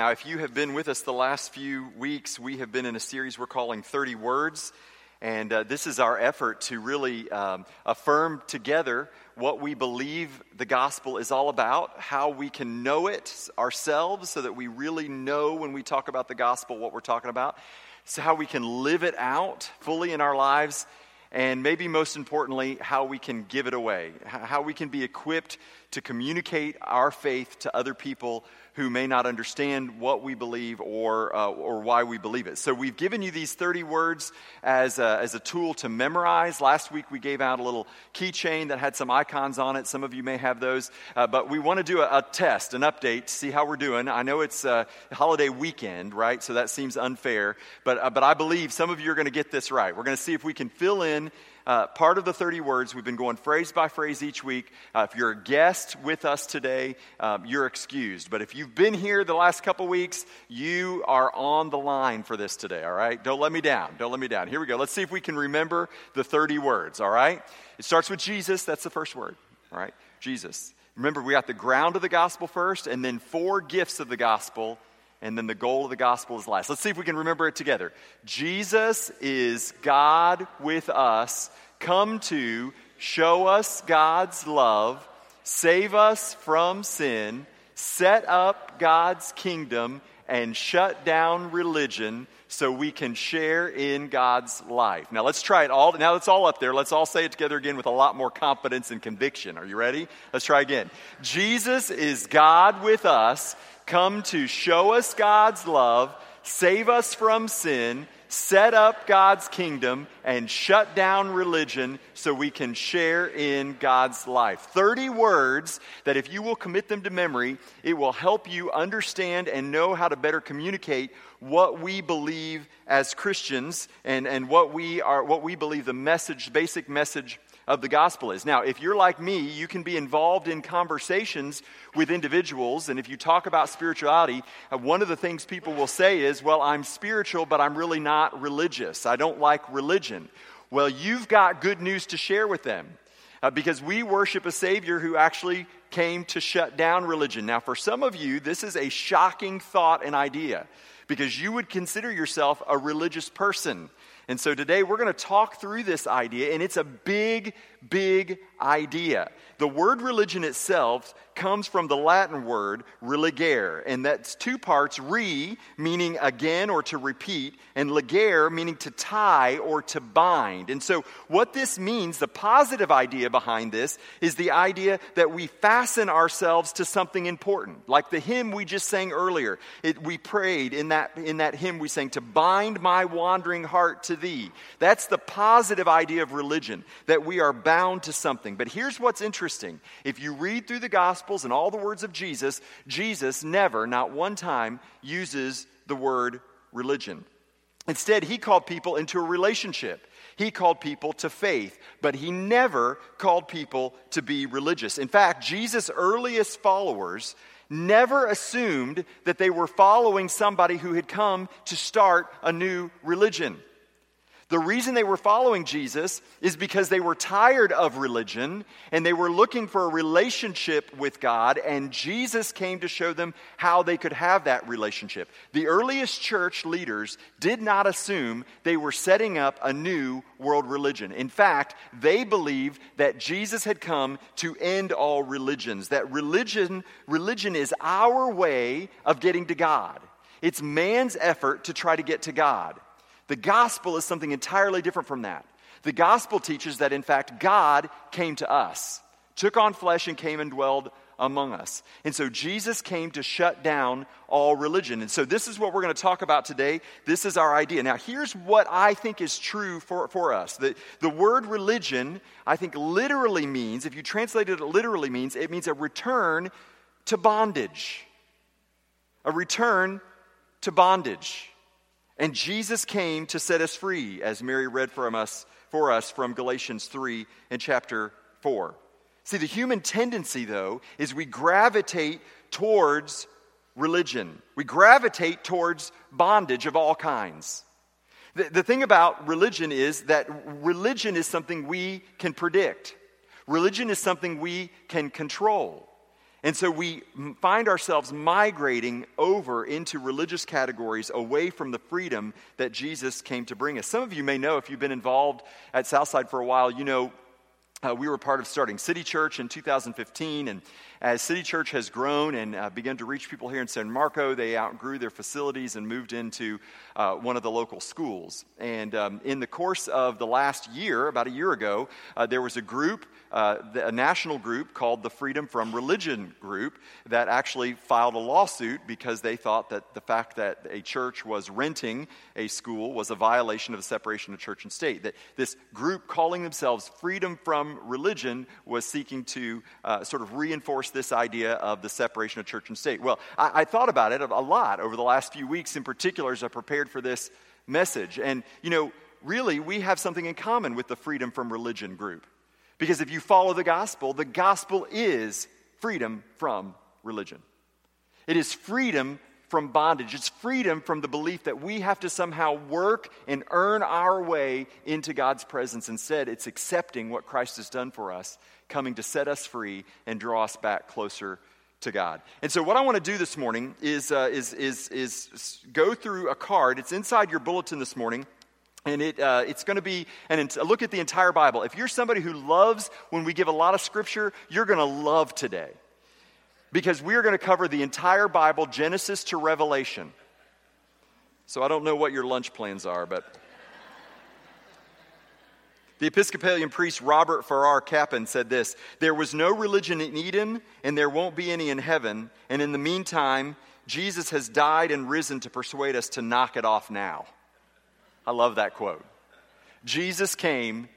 Now, if you have been with us the last few weeks, we have been in a series we're calling 30 Words. And uh, this is our effort to really um, affirm together what we believe the gospel is all about, how we can know it ourselves so that we really know when we talk about the gospel what we're talking about, so how we can live it out fully in our lives, and maybe most importantly, how we can give it away, how we can be equipped to communicate our faith to other people who may not understand what we believe or, uh, or why we believe it. So we've given you these 30 words as a, as a tool to memorize. Last week we gave out a little keychain that had some icons on it. Some of you may have those. Uh, but we want to do a, a, test, an update, to see how we're doing. I know it's a holiday weekend, right? So that seems unfair. But, uh, but I believe some of you are going to get this right. We're going to see if we can fill in uh, part of the 30 words. We've been going phrase by phrase each week. Uh, if you're a guest with us today, um, you're excused. But if you've been here the last couple weeks, you are on the line for this today, all right? Don't let me down. Don't let me down. Here we go. Let's see if we can remember the 30 words, all right? It starts with Jesus. That's the first word, all right? Jesus. Remember, we got the ground of the gospel first, and then four gifts of the gospel and then the goal of the gospel is last. Let's see if we can remember it together. Jesus is God with us, come to show us God's love, save us from sin, set up God's kingdom, and shut down religion so we can share in God's life. Now let's try it all. Now it's all up there. Let's all say it together again with a lot more confidence and conviction. Are you ready? Let's try again. Jesus is God with us come to show us God's love, save us from sin, set up God's kingdom, and shut down religion so we can share in God's life. 30 words that, if you will commit them to memory, it will help you understand and know how to better communicate what we believe as Christians and, and what, we are, what we believe the message, basic message of the gospel is. Now, if you're like me, you can be involved in conversations with individuals, and if you talk about spirituality, uh, one of the things people will say is, Well, I'm spiritual, but I'm really not religious. I don't like religion. Well, you've got good news to share with them uh, because we worship a Savior who actually came to shut down religion. Now, for some of you, this is a shocking thought and idea because you would consider yourself a religious person. And so today we're going to talk through this idea, and it's a big, big idea. The word religion itself comes from the Latin word religare, and that's two parts re, meaning again or to repeat, and legare, meaning to tie or to bind. And so, what this means, the positive idea behind this, is the idea that we fasten ourselves to something important. Like the hymn we just sang earlier, it, we prayed in that, in that hymn we sang, to bind my wandering heart to thee. That's the positive idea of religion, that we are bound to something. But here's what's interesting if you read through the Gospels and all the words of Jesus, Jesus never, not one time, uses the word religion. Instead, he called people into a relationship. He called people to faith, but he never called people to be religious. In fact, Jesus' earliest followers never assumed that they were following somebody who had come to start a new religion. The reason they were following Jesus is because they were tired of religion and they were looking for a relationship with God, and Jesus came to show them how they could have that relationship. The earliest church leaders did not assume they were setting up a new world religion. In fact, they believed that Jesus had come to end all religions, that religion, religion is our way of getting to God. It's man's effort to try to get to God. The gospel is something entirely different from that. The gospel teaches that, in fact, God came to us, took on flesh, and came and dwelled among us. And so Jesus came to shut down all religion. And so this is what we're going to talk about today. This is our idea. Now, here's what I think is true for, for us. The, the word religion, I think, literally means, if you translate it, it literally means, it means a return to bondage. A return to bondage. And Jesus came to set us free, as Mary read from us, for us from Galatians 3 and chapter 4. See, the human tendency, though, is we gravitate towards religion. We gravitate towards bondage of all kinds. The, the thing about religion is that religion is something we can predict, religion is something we can control. And so we find ourselves migrating over into religious categories away from the freedom that Jesus came to bring us. Some of you may know, if you've been involved at Southside for a while, you know uh, we were part of starting City Church in 2015, and as City Church has grown and uh, begun to reach people here in San Marco, they outgrew their facilities and moved into uh, one of the local schools. And um, in the course of the last year, about a year ago, uh, there was a group, uh, a national group called the Freedom from Religion Group, that actually filed a lawsuit because they thought that the fact that a church was renting a school was a violation of the separation of church and state. That this group calling themselves Freedom from Religion was seeking to uh, sort of reinforce this idea of the separation of church and state. Well, I, I thought about it a lot over the last few weeks, in particular, as I prepared for this message. And, you know, really, we have something in common with the freedom from religion group. Because if you follow the gospel, the gospel is freedom from religion. It is freedom from bondage. It's freedom from the belief that we have to somehow work and earn our way into God's presence. Instead, it's accepting what Christ has done for us, coming to set us free and draw us back closer to God. And so, what I want to do this morning is, uh, is, is, is go through a card. It's inside your bulletin this morning. And it, uh, it's going to be an, a look at the entire Bible. If you're somebody who loves when we give a lot of scripture, you're going to love today because we are going to cover the entire Bible, Genesis to Revelation. So I don't know what your lunch plans are, but. The Episcopalian priest Robert Farrar Capon said this There was no religion in Eden, and there won't be any in heaven. And in the meantime, Jesus has died and risen to persuade us to knock it off now. I love that quote. Jesus came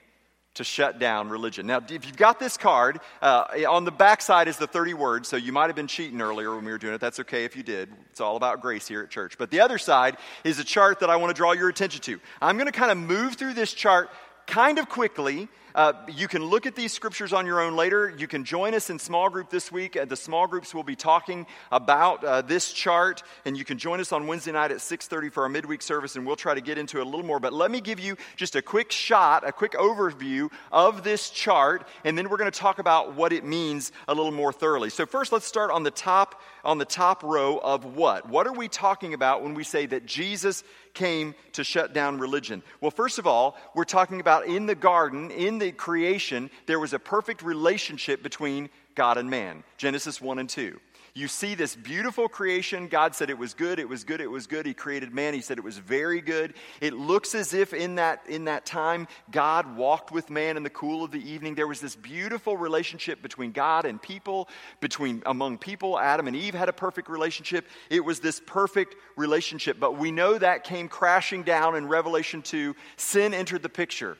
to shut down religion. Now, if you've got this card, uh, on the back side is the 30 words, so you might have been cheating earlier when we were doing it. That's okay if you did. It's all about grace here at church. But the other side is a chart that I want to draw your attention to. I'm going to kind of move through this chart kind of quickly uh, you can look at these scriptures on your own later. You can join us in small group this week. Uh, the small groups will be talking about uh, this chart, and you can join us on Wednesday night at 6:30 for our midweek service, and we'll try to get into it a little more. But let me give you just a quick shot, a quick overview of this chart, and then we're going to talk about what it means a little more thoroughly. So first, let's start on the top on the top row of what? What are we talking about when we say that Jesus came to shut down religion? Well, first of all, we're talking about in the garden, in the creation, there was a perfect relationship between God and man. Genesis 1 and 2. You see this beautiful creation. God said it was good, it was good, it was good. He created man. He said it was very good. It looks as if in that, in that time, God walked with man in the cool of the evening. There was this beautiful relationship between God and people, between among people. Adam and Eve had a perfect relationship. It was this perfect relationship. But we know that came crashing down in Revelation 2. Sin entered the picture.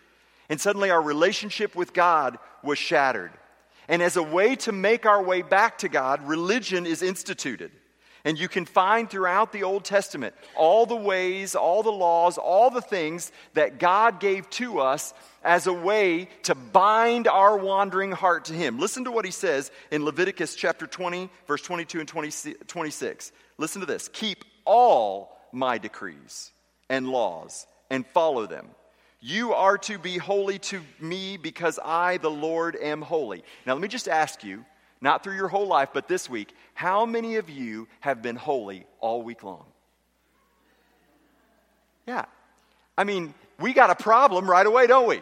And suddenly our relationship with God was shattered. And as a way to make our way back to God, religion is instituted. And you can find throughout the Old Testament all the ways, all the laws, all the things that God gave to us as a way to bind our wandering heart to Him. Listen to what He says in Leviticus chapter 20, verse 22 and 20, 26. Listen to this Keep all my decrees and laws and follow them you are to be holy to me because I, the Lord, am holy. Now, let me just ask you, not through your whole life, but this week, how many of you have been holy all week long? Yeah. I mean, we got a problem right away, don't we?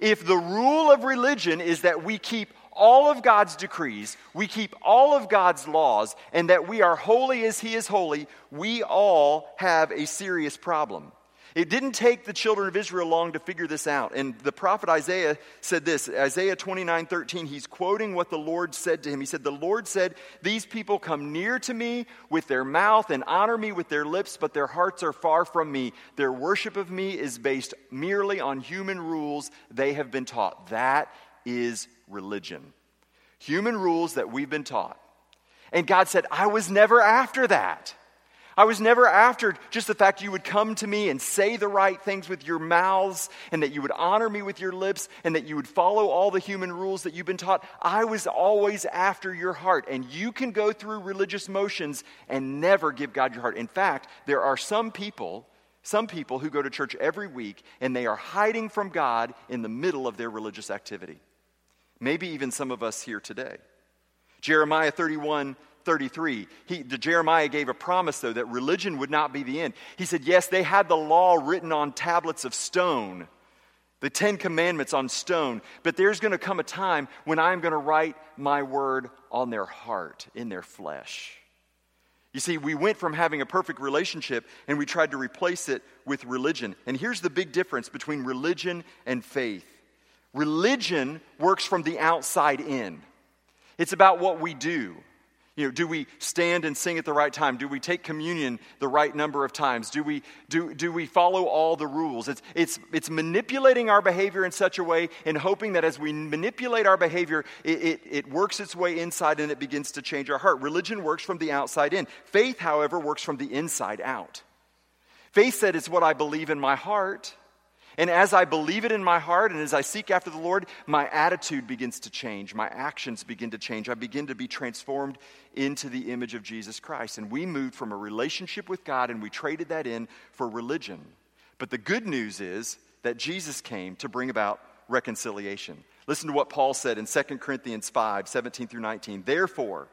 If the rule of religion is that we keep all of God's decrees, we keep all of God's laws, and that we are holy as He is holy, we all have a serious problem. It didn't take the children of Israel long to figure this out. And the prophet Isaiah said this Isaiah 29 13, he's quoting what the Lord said to him. He said, The Lord said, These people come near to me with their mouth and honor me with their lips, but their hearts are far from me. Their worship of me is based merely on human rules they have been taught. That is religion. Human rules that we've been taught. And God said, I was never after that. I was never after just the fact you would come to me and say the right things with your mouths and that you would honor me with your lips and that you would follow all the human rules that you've been taught. I was always after your heart. And you can go through religious motions and never give God your heart. In fact, there are some people, some people who go to church every week and they are hiding from God in the middle of their religious activity. Maybe even some of us here today. Jeremiah 31 33. He, the Jeremiah gave a promise, though, that religion would not be the end. He said, Yes, they had the law written on tablets of stone, the Ten Commandments on stone, but there's going to come a time when I'm going to write my word on their heart, in their flesh. You see, we went from having a perfect relationship and we tried to replace it with religion. And here's the big difference between religion and faith religion works from the outside in, it's about what we do. You know, do we stand and sing at the right time? Do we take communion the right number of times? Do we, do, do we follow all the rules? It's, it's, it's manipulating our behavior in such a way and hoping that as we manipulate our behavior, it, it, it works its way inside and it begins to change our heart. Religion works from the outside in. Faith, however, works from the inside out. Faith said, It's what I believe in my heart. And as I believe it in my heart and as I seek after the Lord, my attitude begins to change. My actions begin to change. I begin to be transformed into the image of Jesus Christ. And we moved from a relationship with God and we traded that in for religion. But the good news is that Jesus came to bring about reconciliation. Listen to what Paul said in 2 Corinthians 5 17 through 19. Therefore,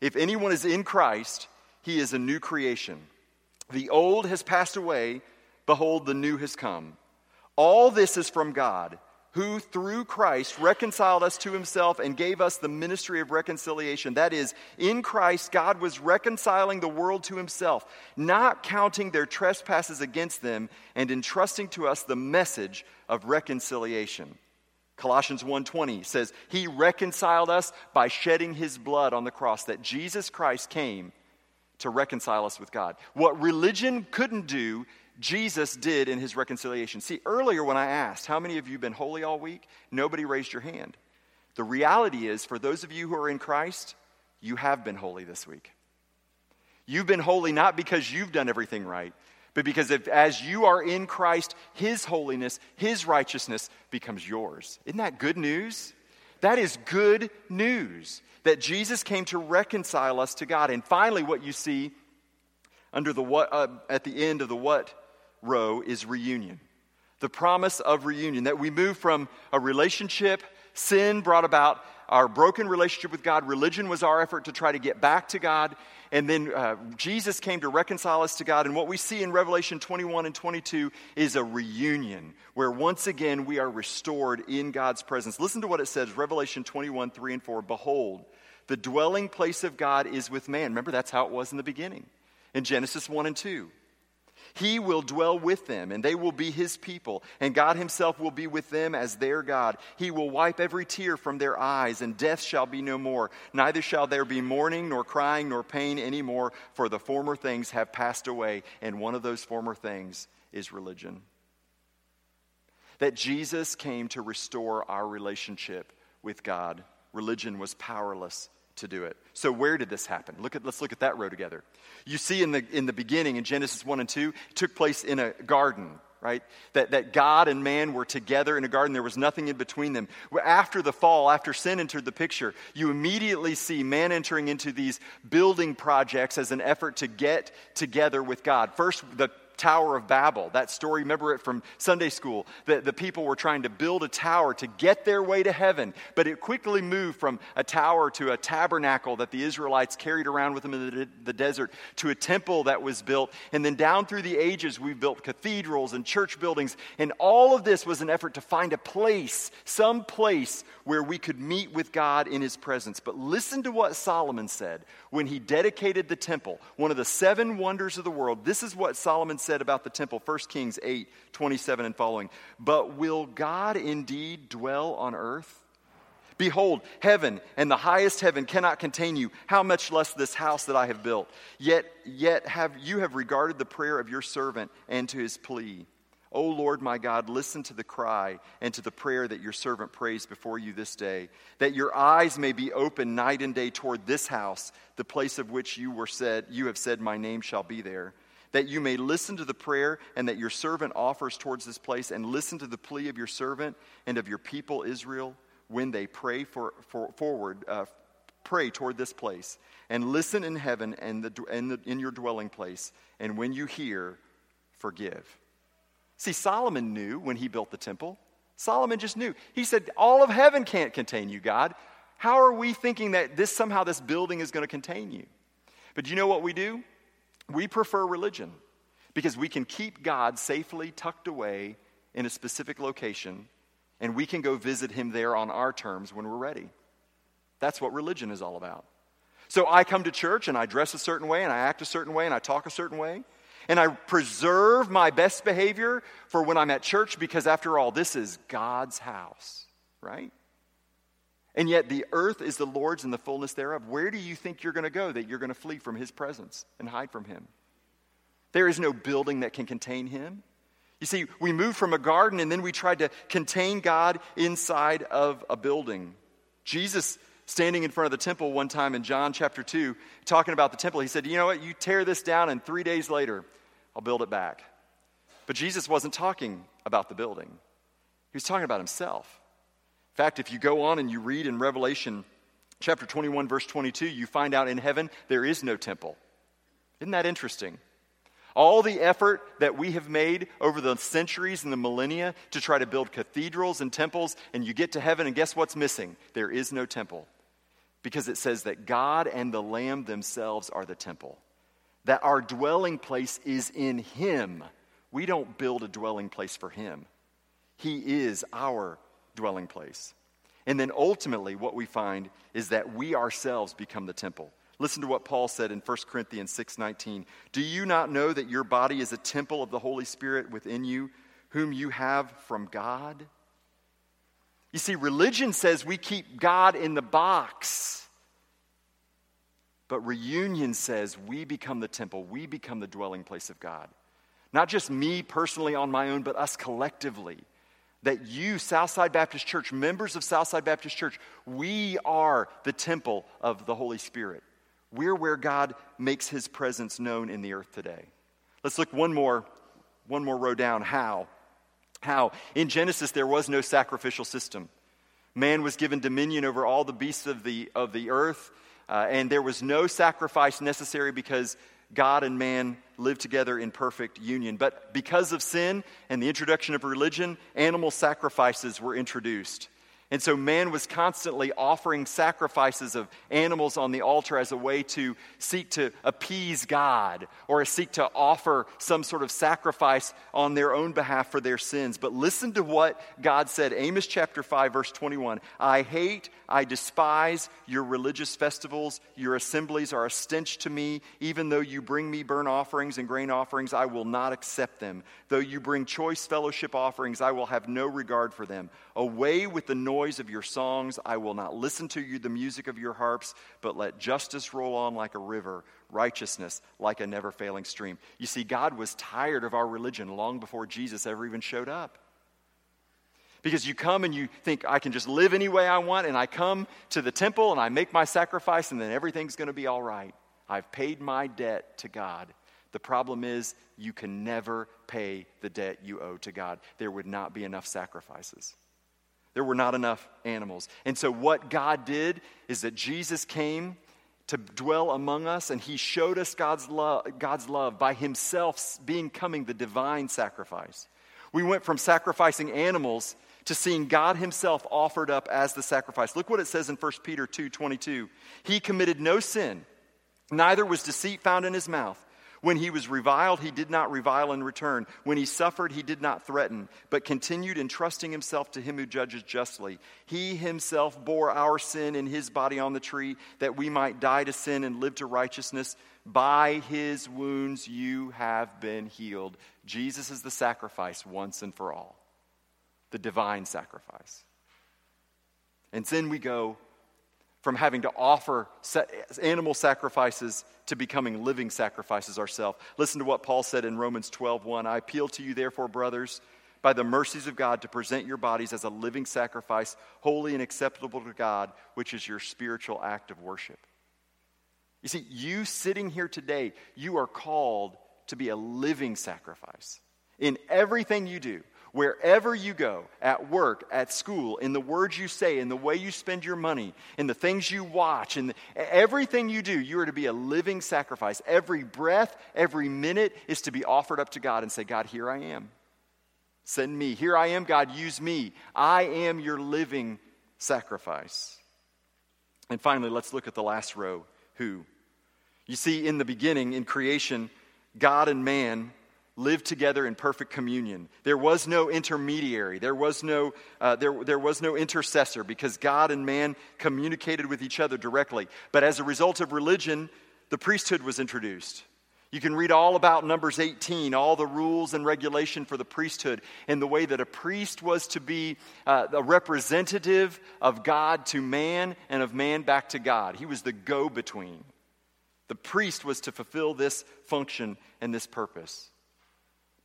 if anyone is in Christ, he is a new creation. The old has passed away, behold, the new has come. All this is from God, who through Christ reconciled us to himself and gave us the ministry of reconciliation. That is, in Christ, God was reconciling the world to himself, not counting their trespasses against them, and entrusting to us the message of reconciliation. Colossians 1:20 says, "He reconciled us by shedding his blood on the cross that Jesus Christ came to reconcile us with God." What religion couldn't do, Jesus did in his reconciliation. See, earlier when I asked, How many of you have been holy all week? Nobody raised your hand. The reality is, for those of you who are in Christ, you have been holy this week. You've been holy not because you've done everything right, but because if, as you are in Christ, His holiness, His righteousness becomes yours. Isn't that good news? That is good news that Jesus came to reconcile us to God. And finally, what you see under the what, uh, at the end of the what row is reunion. The promise of reunion, that we move from a relationship, sin brought about our broken relationship with God. Religion was our effort to try to get back to God. And then uh, Jesus came to reconcile us to God. And what we see in Revelation 21 and 22 is a reunion where once again we are restored in God's presence. Listen to what it says Revelation 21, 3 and 4. Behold, the dwelling place of God is with man. Remember, that's how it was in the beginning in Genesis 1 and 2. He will dwell with them, and they will be his people, and God himself will be with them as their God. He will wipe every tear from their eyes, and death shall be no more. Neither shall there be mourning, nor crying, nor pain any more, for the former things have passed away. And one of those former things is religion. That Jesus came to restore our relationship with God. Religion was powerless to do it. So where did this happen? Look at, let's look at that row together. You see in the, in the beginning, in Genesis 1 and 2, it took place in a garden, right? That, that God and man were together in a garden. There was nothing in between them. After the fall, after sin entered the picture, you immediately see man entering into these building projects as an effort to get together with God. First, the Tower of Babel. That story, remember it from Sunday school. The, the people were trying to build a tower to get their way to heaven, but it quickly moved from a tower to a tabernacle that the Israelites carried around with them in the, the desert to a temple that was built. And then down through the ages, we built cathedrals and church buildings. And all of this was an effort to find a place, some place where we could meet with God in his presence. But listen to what Solomon said when he dedicated the temple, one of the seven wonders of the world. This is what Solomon said about the temple, 1 Kings 8 27 and following. But will God indeed dwell on earth? Behold, heaven and the highest heaven cannot contain you, how much less this house that I have built. Yet, yet have you have regarded the prayer of your servant and to his plea. O Lord my God, listen to the cry and to the prayer that your servant prays before you this day, that your eyes may be open night and day toward this house, the place of which you were said, you have said, My name shall be there. That you may listen to the prayer and that your servant offers towards this place, and listen to the plea of your servant and of your people Israel when they pray for, for forward, uh, pray toward this place, and listen in heaven and, the, and the, in your dwelling place, and when you hear, forgive. See, Solomon knew when he built the temple. Solomon just knew. He said, All of heaven can't contain you, God. How are we thinking that this somehow this building is going to contain you? But do you know what we do? We prefer religion because we can keep God safely tucked away in a specific location and we can go visit him there on our terms when we're ready. That's what religion is all about. So I come to church and I dress a certain way and I act a certain way and I talk a certain way. And I preserve my best behavior for when I'm at church because, after all, this is God's house, right? And yet the earth is the Lord's and the fullness thereof. Where do you think you're going to go that you're going to flee from his presence and hide from him? There is no building that can contain him. You see, we moved from a garden and then we tried to contain God inside of a building. Jesus standing in front of the temple one time in John chapter 2, talking about the temple, he said, You know what? You tear this down, and three days later, I'll build it back. But Jesus wasn't talking about the building, he was talking about himself. Fact, if you go on and you read in Revelation chapter 21, verse 22, you find out in heaven there is no temple. Isn't that interesting? All the effort that we have made over the centuries and the millennia to try to build cathedrals and temples, and you get to heaven, and guess what's missing? There is no temple. Because it says that God and the Lamb themselves are the temple, that our dwelling place is in Him. We don't build a dwelling place for Him, He is our dwelling place. And then ultimately, what we find is that we ourselves become the temple. Listen to what Paul said in 1 Corinthians 6:19. Do you not know that your body is a temple of the Holy Spirit within you, whom you have from God? You see, religion says we keep God in the box. But reunion says we become the temple, we become the dwelling place of God. Not just me personally on my own, but us collectively. That you, Southside Baptist Church, members of Southside Baptist Church, we are the temple of the Holy Spirit. We're where God makes his presence known in the earth today. Let's look one more, one more row down. How? How? In Genesis, there was no sacrificial system. Man was given dominion over all the beasts of the, of the earth, uh, and there was no sacrifice necessary because God and man lived together in perfect union. But because of sin and the introduction of religion, animal sacrifices were introduced. And so man was constantly offering sacrifices of animals on the altar as a way to seek to appease God or seek to offer some sort of sacrifice on their own behalf for their sins. But listen to what God said Amos chapter 5, verse 21 I hate, I despise your religious festivals. Your assemblies are a stench to me. Even though you bring me burnt offerings and grain offerings, I will not accept them. Though you bring choice fellowship offerings, I will have no regard for them. Away with the noise of your songs. I will not listen to you, the music of your harps, but let justice roll on like a river, righteousness like a never failing stream. You see, God was tired of our religion long before Jesus ever even showed up. Because you come and you think, I can just live any way I want, and I come to the temple and I make my sacrifice, and then everything's going to be all right. I've paid my debt to God. The problem is, you can never pay the debt you owe to God. There would not be enough sacrifices. There were not enough animals. And so, what God did is that Jesus came to dwell among us, and he showed us God's love, God's love by himself being coming the divine sacrifice. We went from sacrificing animals to seeing God himself offered up as the sacrifice. Look what it says in 1 Peter 2 22. He committed no sin, neither was deceit found in his mouth. When he was reviled, he did not revile in return. When he suffered, he did not threaten, but continued entrusting himself to him who judges justly. He himself bore our sin in his body on the tree, that we might die to sin and live to righteousness. By his wounds you have been healed. Jesus is the sacrifice once and for all, the divine sacrifice. And then we go from having to offer animal sacrifices to becoming living sacrifices ourselves. Listen to what Paul said in Romans 12:1. I appeal to you therefore, brothers, by the mercies of God to present your bodies as a living sacrifice, holy and acceptable to God, which is your spiritual act of worship. You see, you sitting here today, you are called to be a living sacrifice. In everything you do, Wherever you go, at work, at school, in the words you say, in the way you spend your money, in the things you watch, in everything you do, you are to be a living sacrifice. Every breath, every minute is to be offered up to God and say, God, here I am. Send me. Here I am, God, use me. I am your living sacrifice. And finally, let's look at the last row who. You see, in the beginning, in creation, God and man lived together in perfect communion. There was no intermediary. There was no, uh, there, there was no intercessor because God and man communicated with each other directly. But as a result of religion, the priesthood was introduced. You can read all about Numbers 18, all the rules and regulation for the priesthood, and the way that a priest was to be uh, a representative of God to man and of man back to God. He was the go between. The priest was to fulfill this function and this purpose.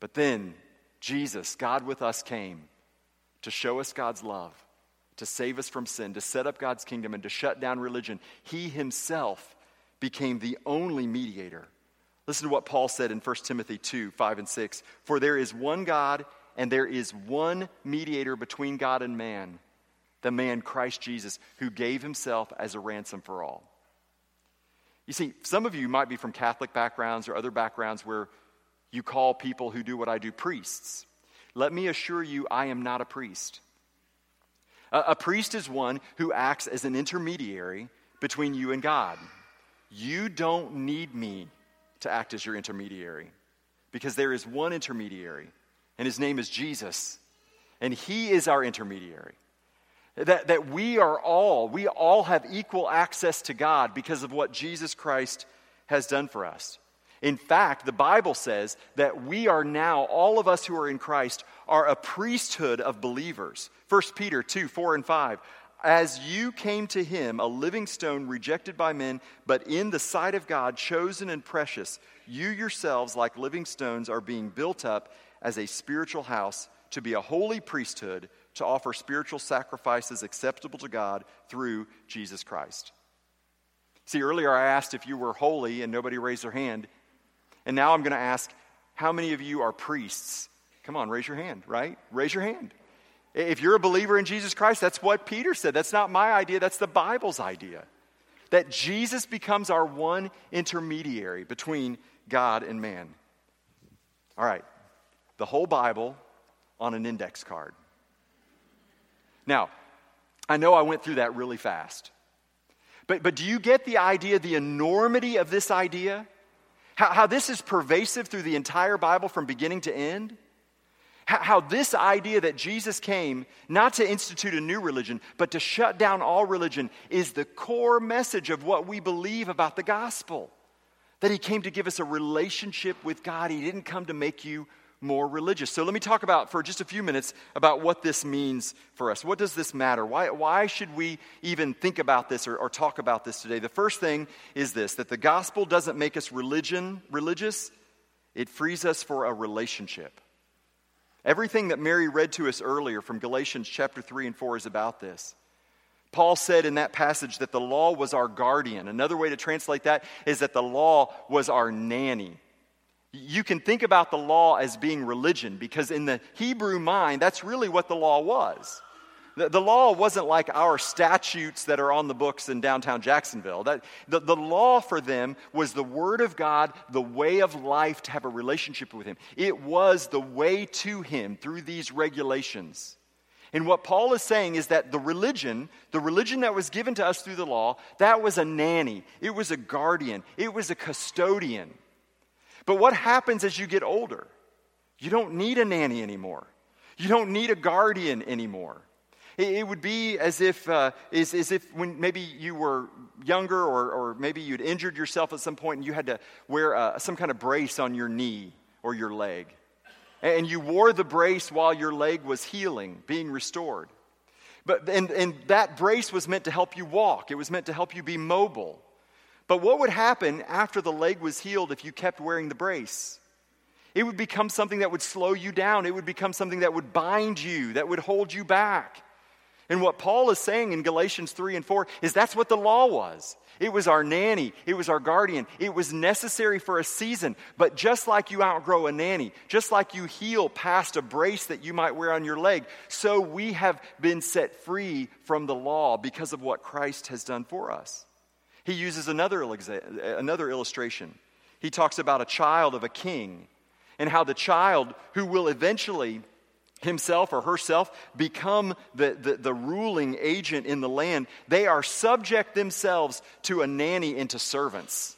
But then Jesus, God with us, came to show us God's love, to save us from sin, to set up God's kingdom, and to shut down religion. He himself became the only mediator Listen to what Paul said in 1 Timothy 2 5 and 6. For there is one God, and there is one mediator between God and man, the man Christ Jesus, who gave himself as a ransom for all. You see, some of you might be from Catholic backgrounds or other backgrounds where you call people who do what I do priests. Let me assure you, I am not a priest. A, a priest is one who acts as an intermediary between you and God. You don't need me to act as your intermediary because there is one intermediary, and his name is Jesus, and he is our intermediary. That, that we are all, we all have equal access to God because of what Jesus Christ has done for us. In fact, the Bible says that we are now, all of us who are in Christ, are a priesthood of believers. 1 Peter 2 4 and 5. As you came to him, a living stone rejected by men, but in the sight of God, chosen and precious, you yourselves, like living stones, are being built up as a spiritual house to be a holy priesthood, to offer spiritual sacrifices acceptable to God through Jesus Christ. See, earlier I asked if you were holy, and nobody raised their hand. And now I'm going to ask, how many of you are priests? Come on, raise your hand, right? Raise your hand. If you're a believer in Jesus Christ, that's what Peter said. That's not my idea, that's the Bible's idea. That Jesus becomes our one intermediary between God and man. All right, the whole Bible on an index card. Now, I know I went through that really fast. But, but do you get the idea, the enormity of this idea? How, how this is pervasive through the entire Bible from beginning to end? How this idea that Jesus came not to institute a new religion, but to shut down all religion is the core message of what we believe about the gospel. That he came to give us a relationship with God. He didn't come to make you more religious. So let me talk about for just a few minutes about what this means for us. What does this matter? Why, why should we even think about this or, or talk about this today? The first thing is this that the gospel doesn't make us religion religious, it frees us for a relationship. Everything that Mary read to us earlier from Galatians chapter 3 and 4 is about this. Paul said in that passage that the law was our guardian. Another way to translate that is that the law was our nanny. You can think about the law as being religion because, in the Hebrew mind, that's really what the law was. The, the, law wasn't like our statutes that are on the books in downtown Jacksonville. That, the, the law for them was the Word of God, the way of life to have a relationship with Him. It was the way to Him through these regulations. And what Paul is saying is that the religion, the religion that was given to us through the law, that was a nanny, it was a guardian, it was a custodian. But what happens as you get older? You don't need a nanny anymore. You don't need a guardian anymore. It would be as if, uh, as, as if when maybe you were younger or, or maybe you'd injured yourself at some point and you had to wear uh, some kind of brace on your knee or your leg. And you wore the brace while your leg was healing, being restored. But, and, and that brace was meant to help you walk, it was meant to help you be mobile. But what would happen after the leg was healed if you kept wearing the brace? It would become something that would slow you down. It would become something that would bind you, that would hold you back. And what Paul is saying in Galatians 3 and 4 is that's what the law was. It was our nanny, it was our guardian. It was necessary for a season. But just like you outgrow a nanny, just like you heal past a brace that you might wear on your leg, so we have been set free from the law because of what Christ has done for us. He uses another, another illustration. He talks about a child of a king and how the child who will eventually himself or herself become the, the, the, ruling agent in the land, they are subject themselves to a nanny and to servants.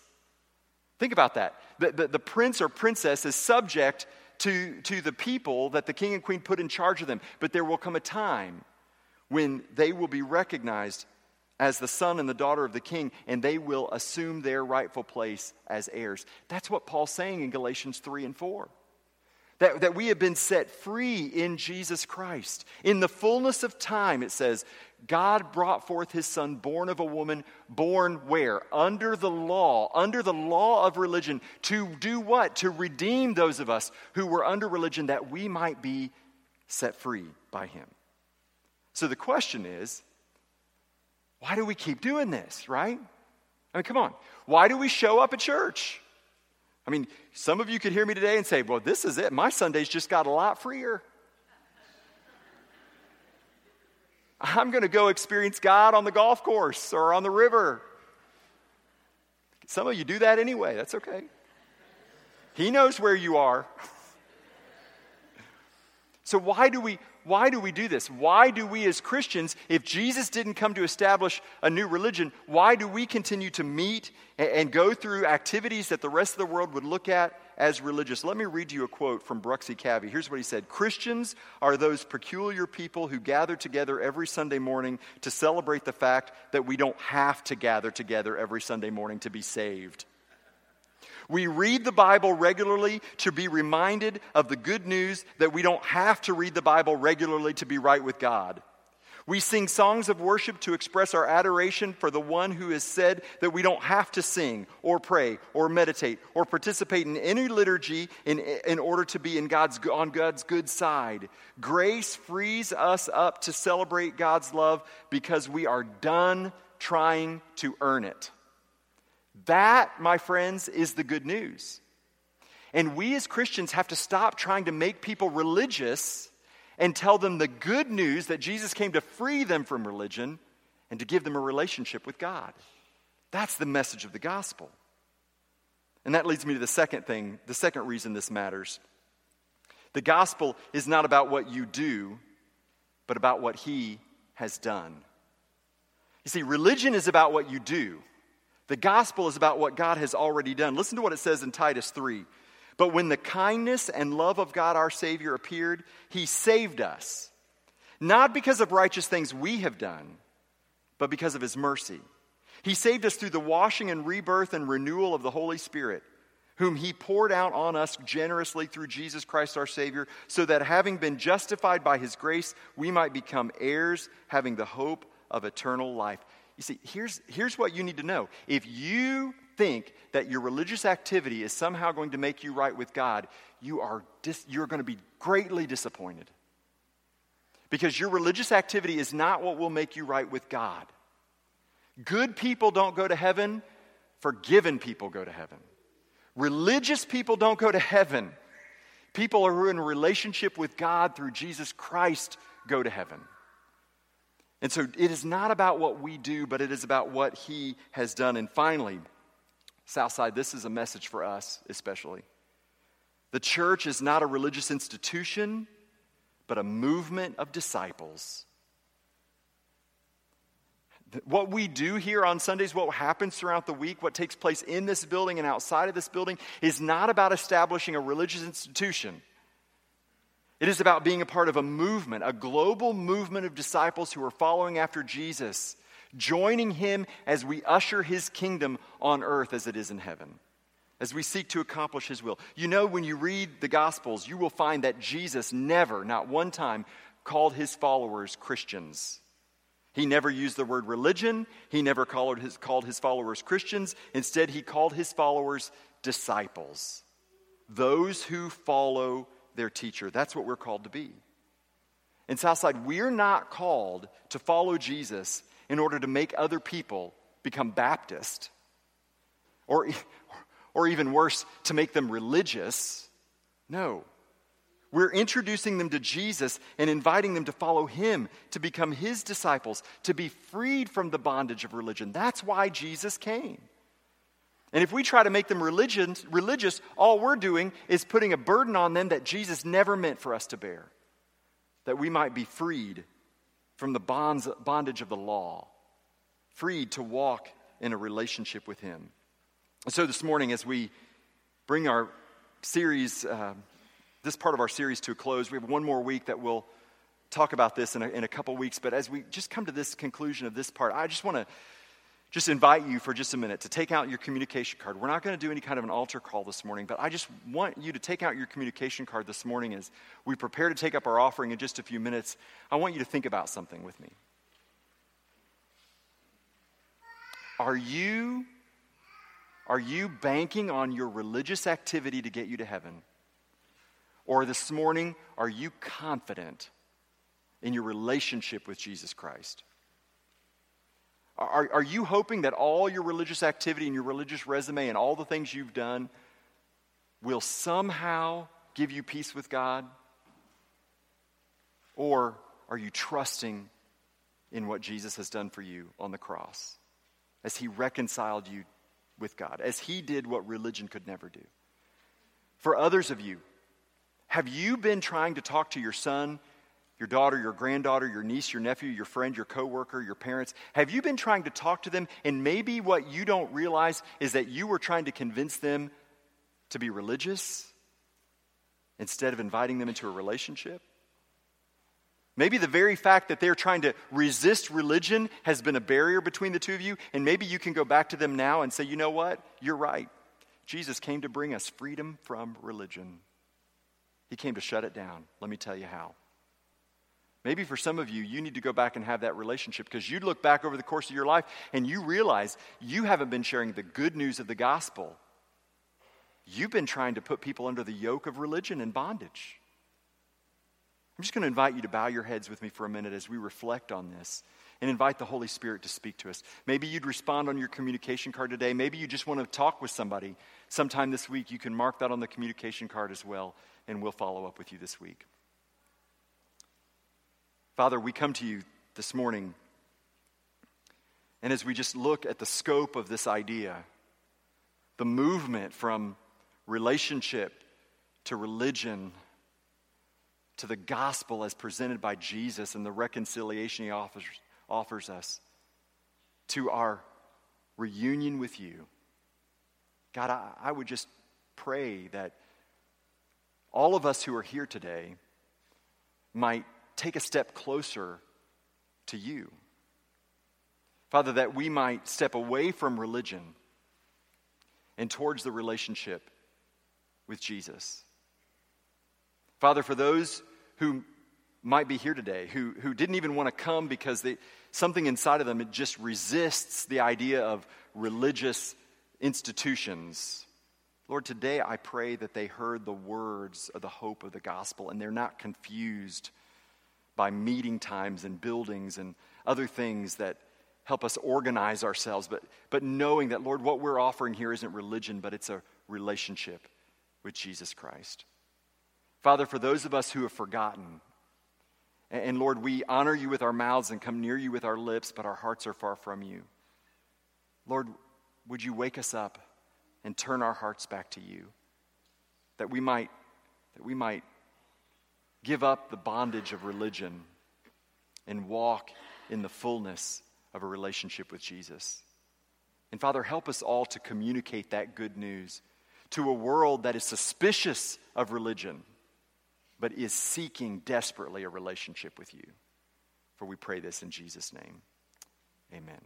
Think about that. The, the, the, prince or princess is subject to, to the people that the king and queen put in charge of them. But there will come a time when they will be recognized as the son and the daughter of the king, and they will assume their rightful place as heirs. That's what Paul's saying in Galatians 3 and 4. That, that we have been set free in Jesus Christ. In the fullness of time, it says, God brought forth his son, born of a woman, born where? Under the law, under the law of religion, to do what? To redeem those of us who were under religion that we might be set free by him. So the question is, why do we keep doing this, right? I mean, come on. Why do we show up at church? I mean, some of you could hear me today and say, well, this is it. My Sundays just got a lot freer. I'm going to go experience God on the golf course or on the river. Some of you do that anyway. That's okay. He knows where you are. So, why do we why do we do this? Why do we as Christians, if Jesus didn't come to establish a new religion, why do we continue to meet and go through activities that the rest of the world would look at as religious? Let me read you a quote from Bruxy Cavey. Here's what he said Christians are those peculiar people who gather together every Sunday morning to celebrate the fact that we don't have to gather together every Sunday morning to be saved. We read the Bible regularly to be reminded of the good news that we don't have to read the Bible regularly to be right with God. We sing songs of worship to express our adoration for the one who has said that we don't have to sing or pray or meditate or participate in any liturgy in, in order to be in God's, on God's good side. Grace frees us up to celebrate God's love because we are done trying to earn it. That, my friends, is the good news. And we as Christians have to stop trying to make people religious and tell them the good news that Jesus came to free them from religion and to give them a relationship with God. That's the message of the gospel. And that leads me to the second thing, the second reason this matters. The gospel is not about what you do, but about what he has done. You see, religion is about what you do. The gospel is about what God has already done. Listen to what it says in Titus 3. But when the kindness and love of God our Savior appeared, he saved us, not because of righteous things we have done, but because of his mercy. He saved us through the washing and rebirth and renewal of the Holy Spirit, whom he poured out on us generously through Jesus Christ our Savior, so that having been justified by his grace, we might become heirs, having the hope of eternal life. You see, here's, here's what you need to know. If you think that your religious activity is somehow going to make you right with God, you are dis- you're going to be greatly disappointed. Because your religious activity is not what will make you right with God. Good people don't go to heaven, forgiven people go to heaven. Religious people don't go to heaven. People who are in a relationship with God through Jesus Christ go to heaven. And so it is not about what we do, but it is about what He has done. And finally, Southside, this is a message for us especially. The church is not a religious institution, but a movement of disciples. What we do here on Sundays, what happens throughout the week, what takes place in this building and outside of this building, is not about establishing a religious institution. It is about being a part of a movement, a global movement of disciples who are following after Jesus, joining him as we usher his kingdom on earth as it is in heaven, as we seek to accomplish his will. You know, when you read the Gospels, you will find that Jesus never, not one time, called his followers Christians. He never used the word religion. He never called his, called his followers Christians. Instead, he called his followers disciples, those who follow their teacher. That's what we're called to be. In Southside, we're not called to follow Jesus in order to make other people become Baptist or, or even worse, to make them religious. No. We're introducing them to Jesus and inviting them to follow him, to become his disciples, to be freed from the bondage of religion. That's why Jesus came. And if we try to make them religion, religious, all we're doing is putting a burden on them that Jesus never meant for us to bear. that we might be freed from the bonds, bondage of the law, freed to walk in a relationship with Him. And so this morning, as we bring our series, uh, this part of our series to a close, we have one more week that we'll talk about this in a, in a couple weeks. But as we just come to this conclusion of this part, I just want to just invite you for just a minute to take out your communication card. We're not going to do any kind of an altar call this morning, but I just want you to take out your communication card this morning as we prepare to take up our offering in just a few minutes. I want you to think about something with me. Are you are you banking on your religious activity to get you to heaven? Or this morning, are you confident in your relationship with Jesus Christ? Are, are you hoping that all your religious activity and your religious resume and all the things you've done will somehow give you peace with God? Or are you trusting in what Jesus has done for you on the cross as he reconciled you with God, as he did what religion could never do? For others of you, have you been trying to talk to your son your daughter, your granddaughter, your niece, your nephew, your friend, your coworker, your parents? Have you been trying to talk to them? And maybe what you don't realize is that you were trying to convince them to be religious instead of inviting them into a relationship? Maybe the very fact that they're trying to resist religion has been a barrier between the two of you, and maybe you can go back to them now and say, you know what? You're right. Jesus came to bring us freedom from religion. He came to shut it down. Let me tell you how. Maybe for some of you, you need to go back and have that relationship because you look back over the course of your life and you realize you haven't been sharing the good news of the gospel. You've been trying to put people under the yoke of religion and bondage. I'm just going to invite you to bow your heads with me for a minute as we reflect on this and invite the Holy Spirit to speak to us. Maybe you'd respond on your communication card today. Maybe you just want to talk with somebody sometime this week. You can mark that on the communication card as well, and we'll follow up with you this week. Father, we come to you this morning, and as we just look at the scope of this idea, the movement from relationship to religion to the gospel as presented by Jesus and the reconciliation he offers, offers us to our reunion with you. God, I, I would just pray that all of us who are here today might take a step closer to you. Father, that we might step away from religion and towards the relationship with Jesus. Father, for those who might be here today, who, who didn't even want to come because they, something inside of them it just resists the idea of religious institutions. Lord, today I pray that they heard the words of the hope of the gospel and they're not confused by meeting times and buildings and other things that help us organize ourselves, but, but knowing that, Lord, what we're offering here isn't religion, but it's a relationship with Jesus Christ. Father, for those of us who have forgotten, and, Lord, we honor you with our mouths and come near you with our lips, but our hearts are far from you. Lord, would you wake us up and turn our hearts back to you, that we might, that we might give up the bondage of religion and walk in the fullness of a relationship with Jesus. And Father, help us all to communicate that good news to a world that is suspicious of religion, but is seeking desperately a relationship with you. For we pray this in Jesus' name. Amen.